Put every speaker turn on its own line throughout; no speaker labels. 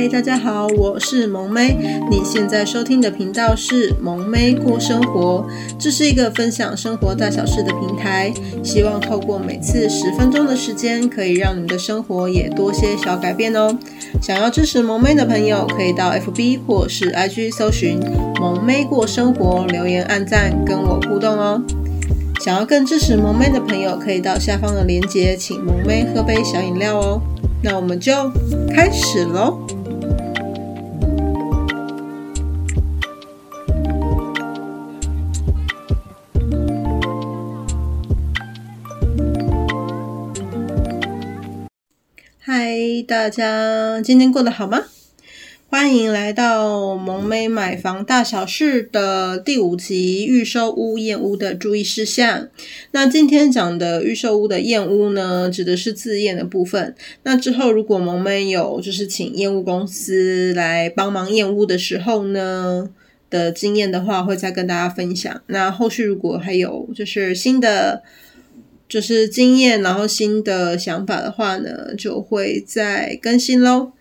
嗨，大家好，我是萌妹。你现在收听的频道是萌妹过生活，这是一个分享生活大小事的平台。希望透过每次十分钟的时间，可以让你的生活也多些小改变哦。想要支持萌妹的朋友，可以到 FB 或是 IG 搜寻“萌妹过生活”，留言按赞跟我互动哦。想要更支持萌妹的朋友，可以到下方的链接，请萌妹喝杯小饮料哦。那我们就开始喽！大家今天过得好吗？欢迎来到萌妹买房大小事的第五集预售屋验屋的注意事项。那今天讲的预售屋的验屋呢，指的是自验的部分。那之后如果萌妹有就是请验屋公司来帮忙验屋的时候呢的经验的话，会再跟大家分享。那后续如果还有就是新的就是经验，然后新的想法的话呢，就会再更新喽。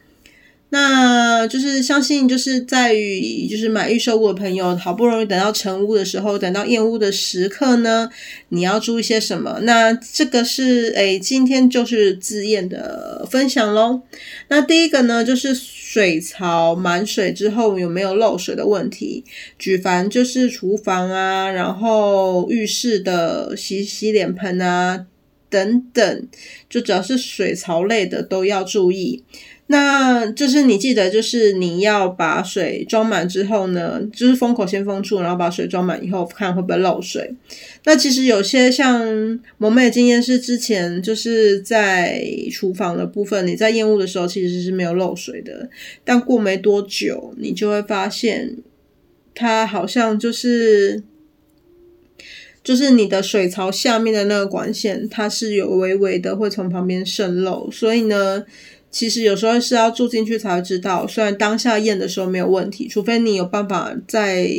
那就是相信，就是在于就是买预售屋的朋友，好不容易等到成屋的时候，等到验屋的时刻呢，你要注意些什么？那这个是诶，今天就是自验的分享喽。那第一个呢，就是水槽满水之后有没有漏水的问题？举凡就是厨房啊，然后浴室的洗洗脸盆啊等等，就只要是水槽类的都要注意。那就是你记得，就是你要把水装满之后呢，就是封口先封住，然后把水装满以后，看会不会漏水。那其实有些像萌妹的经验是，之前就是在厨房的部分，你在验屋的时候其实是没有漏水的，但过没多久，你就会发现它好像就是就是你的水槽下面的那个管线，它是有微微的会从旁边渗漏，所以呢。其实有时候是要住进去才会知道，虽然当下验的时候没有问题，除非你有办法在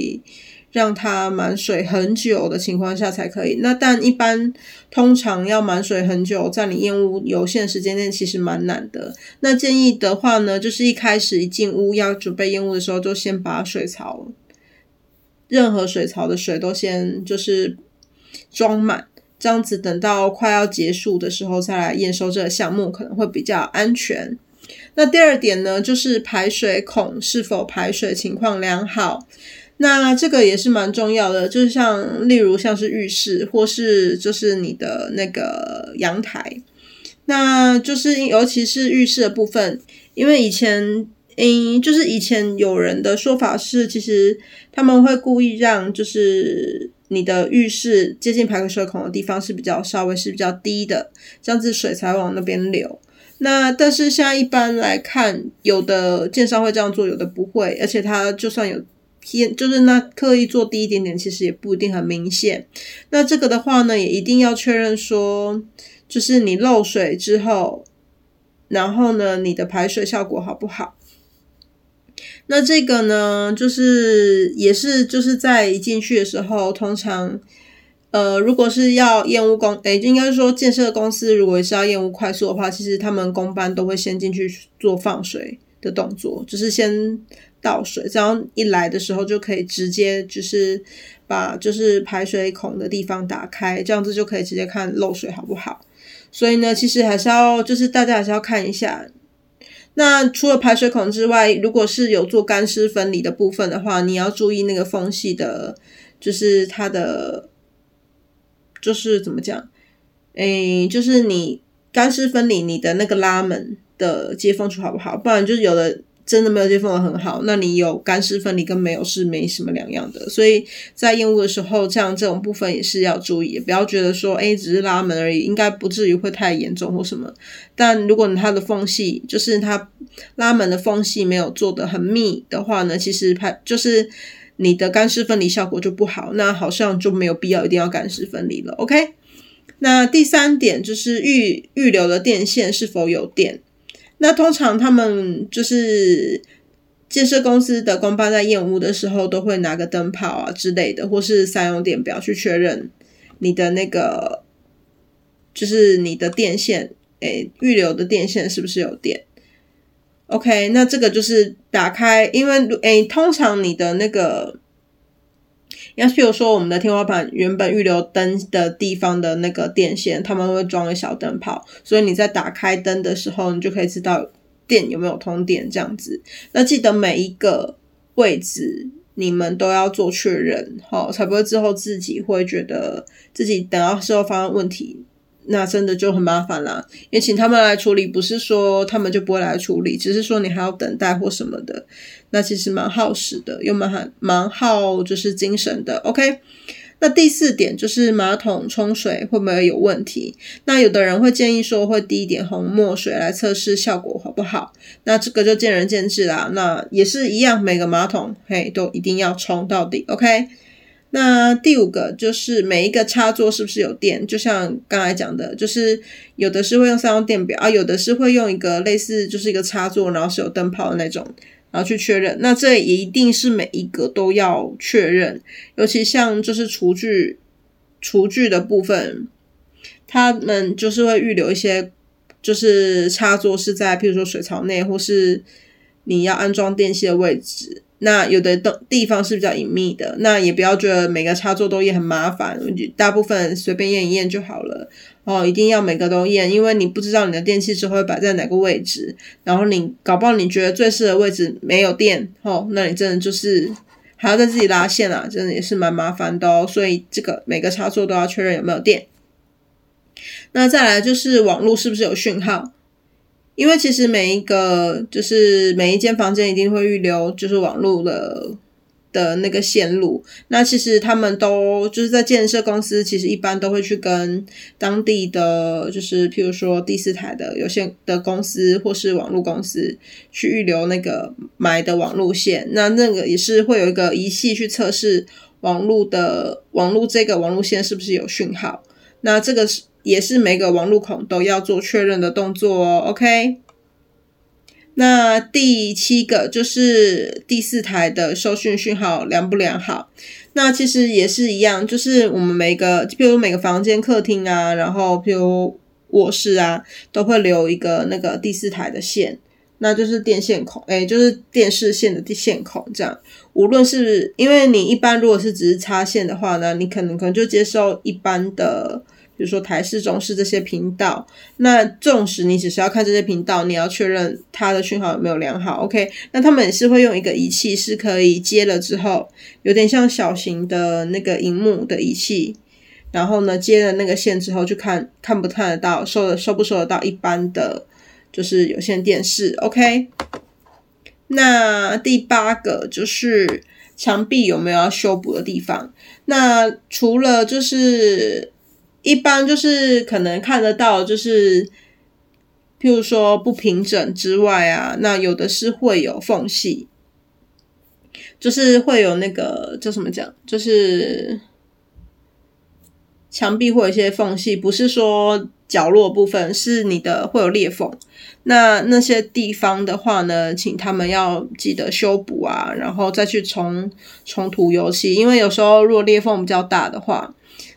让它满水很久的情况下才可以。那但一般通常要满水很久，在你验屋有限时间内其实蛮难的。那建议的话呢，就是一开始一进屋要准备验屋的时候，就先把水槽，任何水槽的水都先就是装满。这样子等到快要结束的时候再来验收这个项目可能会比较安全。那第二点呢，就是排水孔是否排水情况良好。那这个也是蛮重要的，就是像例如像是浴室或是就是你的那个阳台，那就是尤其是浴室的部分，因为以前嗯，就是以前有人的说法是，其实他们会故意让就是。你的浴室接近排水孔的地方是比较稍微是比较低的，这样子水才往那边流。那但是像一般来看，有的建商会这样做，有的不会，而且他就算有偏，就是那刻意做低一点点，其实也不一定很明显。那这个的话呢，也一定要确认说，就是你漏水之后，然后呢，你的排水效果好不好？那这个呢，就是也是就是在一进去的时候，通常，呃，如果是要验屋公，诶，应该说建设公司，如果是要验屋快速的话，其实他们工班都会先进去做放水的动作，就是先倒水，这样一来的时候就可以直接就是把就是排水孔的地方打开，这样子就可以直接看漏水好不好。所以呢，其实还是要就是大家还是要看一下。那除了排水孔之外，如果是有做干湿分离的部分的话，你要注意那个缝隙的，就是它的，就是怎么讲？诶，就是你干湿分离你的那个拉门的接缝处好不好？不然就是有的。真的没有接缝的很好，那你有干湿分离跟没有是没什么两样的，所以在验屋的时候，像这种部分也是要注意，不要觉得说，诶，只是拉门而已，应该不至于会太严重或什么。但如果你它的缝隙，就是它拉门的缝隙没有做得很密的话呢，其实它就是你的干湿分离效果就不好，那好像就没有必要一定要干湿分离了。OK，那第三点就是预预留的电线是否有电。那通常他们就是建设公司的工班在验屋的时候，都会拿个灯泡啊之类的，或是三用电表去确认你的那个，就是你的电线，诶，预留的电线是不是有电。OK，那这个就是打开，因为诶，通常你的那个，要譬如说我们的天花板原本预留灯的地方的那个电线，他们会装个小灯泡，所以你在打开灯的时候，你就可以知道电有没有通电这样子。那记得每一个位置你们都要做确认，好，才不会之后自己会觉得自己等到时候发生问题。那真的就很麻烦啦，也请他们来处理，不是说他们就不会来处理，只是说你还要等待或什么的，那其实蛮耗时的，又蛮蛮耗就是精神的。OK，那第四点就是马桶冲水会不会有问题？那有的人会建议说会滴一点红墨水来测试效果好不好？那这个就见仁见智啦。那也是一样，每个马桶嘿都一定要冲到底。OK。那第五个就是每一个插座是不是有电？就像刚才讲的，就是有的是会用三用电表啊，有的是会用一个类似就是一个插座，然后是有灯泡的那种，然后去确认。那这也一定是每一个都要确认，尤其像就是厨具厨具的部分，他们就是会预留一些就是插座是在譬如说水槽内，或是你要安装电器的位置。那有的地地方是比较隐秘的，那也不要觉得每个插座都验很麻烦，大部分随便验一验就好了。哦，一定要每个都验，因为你不知道你的电器之后会摆在哪个位置，然后你搞不好你觉得最适合位置没有电，哦，那你真的就是还要再自己拉线啊，真的也是蛮麻烦的哦。所以这个每个插座都要确认有没有电。那再来就是网络是不是有讯号？因为其实每一个就是每一间房间一定会预留就是网络的的那个线路，那其实他们都就是在建设公司，其实一般都会去跟当地的就是譬如说第四台的有线的公司或是网络公司去预留那个买的网络线，那那个也是会有一个仪器去测试网络的网络这个网络线是不是有讯号，那这个是。也是每个网路孔都要做确认的动作哦，OK。那第七个就是第四台的收讯讯号良不良好？那其实也是一样，就是我们每个，譬如每个房间、客厅啊，然后譬如卧室啊，都会留一个那个第四台的线，那就是电线孔，诶，就是电视线的线孔，这样。无论是因为你一般如果是只是插线的话呢，你可能可能就接受一般的。比如说台视、中视这些频道，那纵使你只是要看这些频道，你要确认它的讯号有没有良好，OK？那他们也是会用一个仪器，是可以接了之后，有点像小型的那个荧幕的仪器，然后呢接了那个线之后，就看看不看得到，收的收不收得到一般的就是有线电视，OK？那第八个就是墙壁有没有要修补的地方？那除了就是。一般就是可能看得到，就是譬如说不平整之外啊，那有的是会有缝隙，就是会有那个叫什么讲，就是墙壁会有一些缝隙，不是说角落部分，是你的会有裂缝。那那些地方的话呢，请他们要记得修补啊，然后再去重重涂油漆，因为有时候如果裂缝比较大的话。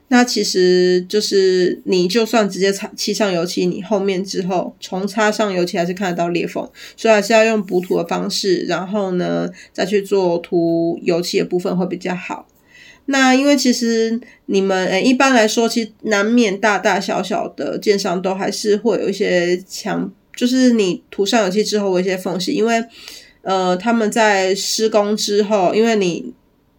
那其实就是你就算直接擦漆上油漆，你后面之后重擦上油漆还是看得到裂缝，所以还是要用补涂的方式，然后呢再去做涂油漆的部分会比较好。那因为其实你们诶一般来说，其实难免大大小小的建商都还是会有一些墙，就是你涂上油漆之后有一些缝隙，因为呃他们在施工之后，因为你。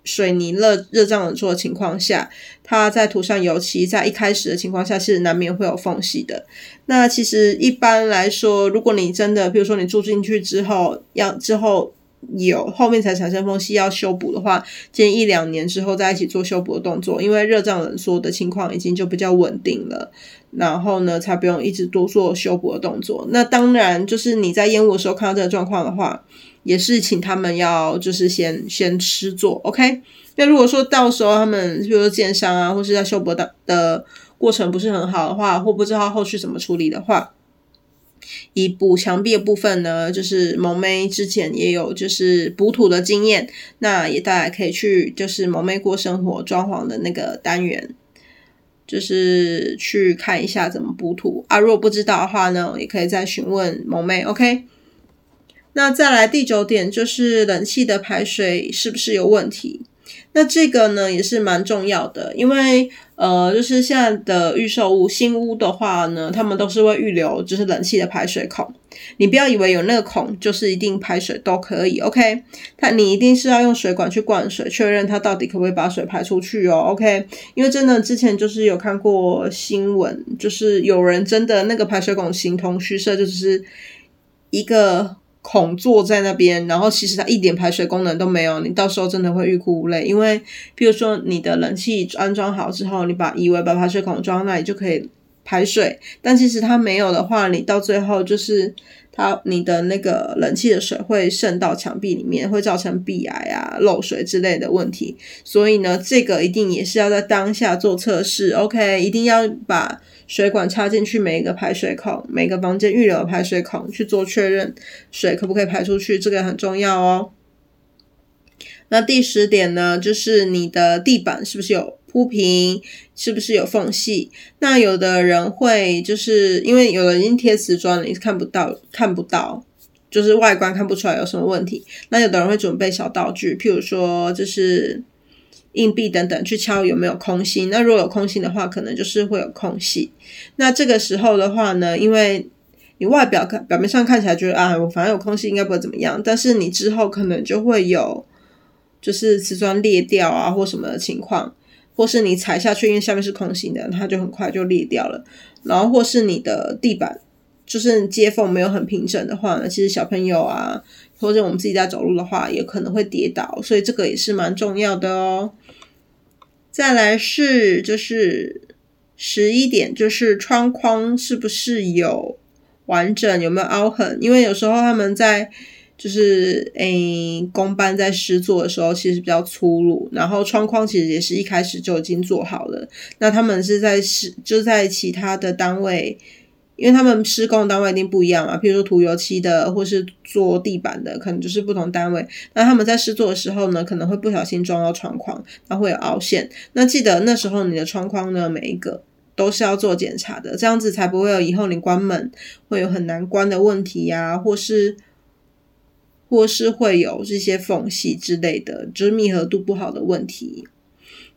水泥热热胀冷缩的情况下，它在涂上油漆，在一开始的情况下是难免会有缝隙的。那其实一般来说，如果你真的，比如说你住进去之后，要之后有后面才产生缝隙要修补的话，建议一两年之后再一起做修补的动作，因为热胀冷缩的情况已经就比较稳定了，然后呢才不用一直多做修补的动作。那当然，就是你在验屋的时候看到这个状况的话。也是请他们要就是先先吃做，OK？那如果说到时候他们比如说建商啊，或是在修补的的过程不是很好的话，或不知道后续怎么处理的话，以补墙壁的部分呢，就是萌妹之前也有就是补土的经验，那也大家可以去就是萌妹过生活装潢的那个单元，就是去看一下怎么补土啊。如果不知道的话呢，也可以再询问萌妹，OK？那再来第九点就是冷气的排水是不是有问题？那这个呢也是蛮重要的，因为呃，就是现在的预售屋、新屋的话呢，他们都是会预留就是冷气的排水孔。你不要以为有那个孔就是一定排水都可以，OK？它你一定是要用水管去灌水，确认它到底可不可以把水排出去哦，OK？因为真的之前就是有看过新闻，就是有人真的那个排水孔形同虚设，就是一个。孔坐在那边，然后其实它一点排水功能都没有，你到时候真的会欲哭无泪。因为，比如说你的冷气安装好之后，你把以为把排水孔装那里就可以排水，但其实它没有的话，你到最后就是它你的那个冷气的水会渗到墙壁里面，会造成壁癌啊、漏水之类的问题。所以呢，这个一定也是要在当下做测试，OK，一定要把。水管插进去每一个排水孔，每个房间预留排水孔去做确认，水可不可以排出去，这个很重要哦。那第十点呢，就是你的地板是不是有铺平，是不是有缝隙？那有的人会就是因为有的已经贴瓷砖了，你看不到，看不到，就是外观看不出来有什么问题。那有的人会准备小道具，譬如说就是。硬币等等去敲有没有空心，那如果有空心的话，可能就是会有空隙。那这个时候的话呢，因为你外表看表面上看起来觉得啊，我反正有空隙应该不会怎么样，但是你之后可能就会有就是瓷砖裂掉啊或什么的情况，或是你踩下去，因为下面是空心的，它就很快就裂掉了。然后或是你的地板就是接缝没有很平整的话呢，其实小朋友啊或者我们自己在走路的话，也可能会跌倒，所以这个也是蛮重要的哦。再来是就是十一点，就是窗框是不是有完整，有没有凹痕？因为有时候他们在就是诶工班在施作的时候，其实比较粗鲁，然后窗框其实也是一开始就已经做好了。那他们是在施就在其他的单位。因为他们施工单位一定不一样嘛，譬如说涂油漆的，或是做地板的，可能就是不同单位。那他们在施作的时候呢，可能会不小心撞到窗框，它会有凹陷。那记得那时候你的窗框呢，每一个都是要做检查的，这样子才不会有以后你关门会有很难关的问题呀，或是或是会有这些缝隙之类的，就是密合度不好的问题。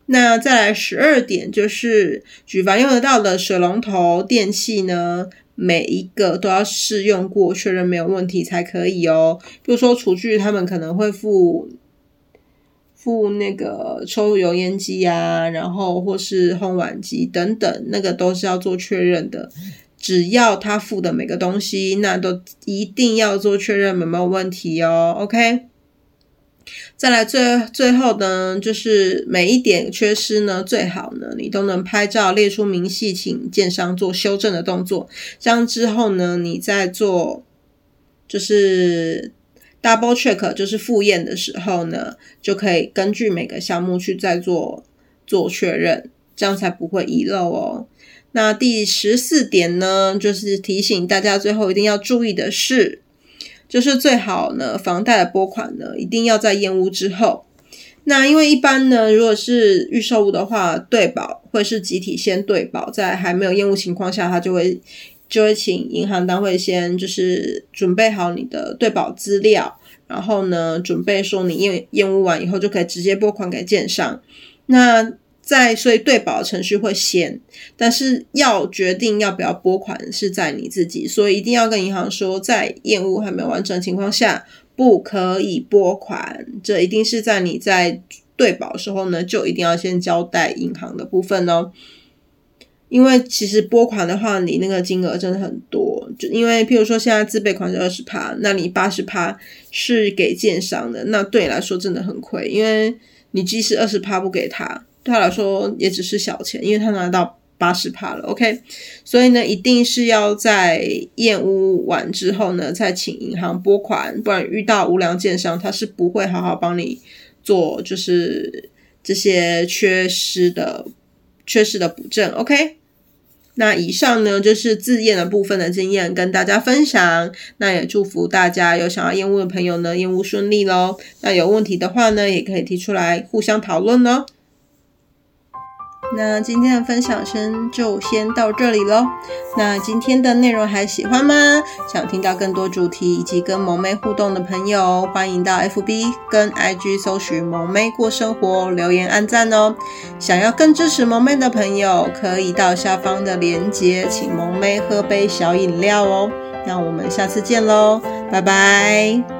那再来十二点，就是举凡用得到的水龙头电器呢，每一个都要试用过，确认没有问题才可以哦。比如说厨具，他们可能会附附那个抽油烟机啊，然后或是烘碗机等等，那个都是要做确认的。只要他付的每个东西，那都一定要做确认有没有问题哦。OK。再来最最后呢，就是每一点缺失呢，最好呢你都能拍照列出明细，请建商做修正的动作。这样之后呢，你再做就是 double check，就是复验的时候呢，就可以根据每个项目去再做做确认，这样才不会遗漏哦。那第十四点呢，就是提醒大家最后一定要注意的是。就是最好呢，房贷的拨款呢，一定要在验屋之后。那因为一般呢，如果是预售屋的话，对保会是集体先对保，在还没有验屋情况下，他就会就会请银行单位先就是准备好你的对保资料，然后呢，准备说你验验屋完以后就可以直接拨款给建商。那在所以对保程序会先，但是要决定要不要拨款是在你自己，所以一定要跟银行说，在验屋还没有完成情况下不可以拨款，这一定是在你在对保的时候呢，就一定要先交代银行的部分哦。因为其实拨款的话，你那个金额真的很多，就因为譬如说现在自备款是二十趴，那你八十趴是给建商的，那对你来说真的很亏，因为你即使二十趴不给他。对他来说也只是小钱，因为他拿到八十趴了，OK，所以呢，一定是要在验屋完之后呢，再请银行拨款，不然遇到无良建商，他是不会好好帮你做，就是这些缺失的缺失的补正，OK。那以上呢，就是自验的部分的经验跟大家分享，那也祝福大家有想要验屋的朋友呢，验屋顺利喽。那有问题的话呢，也可以提出来互相讨论哦。那今天的分享先就先到这里喽。那今天的内容还喜欢吗？想听到更多主题以及跟萌妹互动的朋友，欢迎到 FB 跟 IG 搜寻“萌妹过生活”，留言按赞哦。想要更支持萌妹的朋友，可以到下方的链接，请萌妹喝杯小饮料哦。那我们下次见喽，拜拜。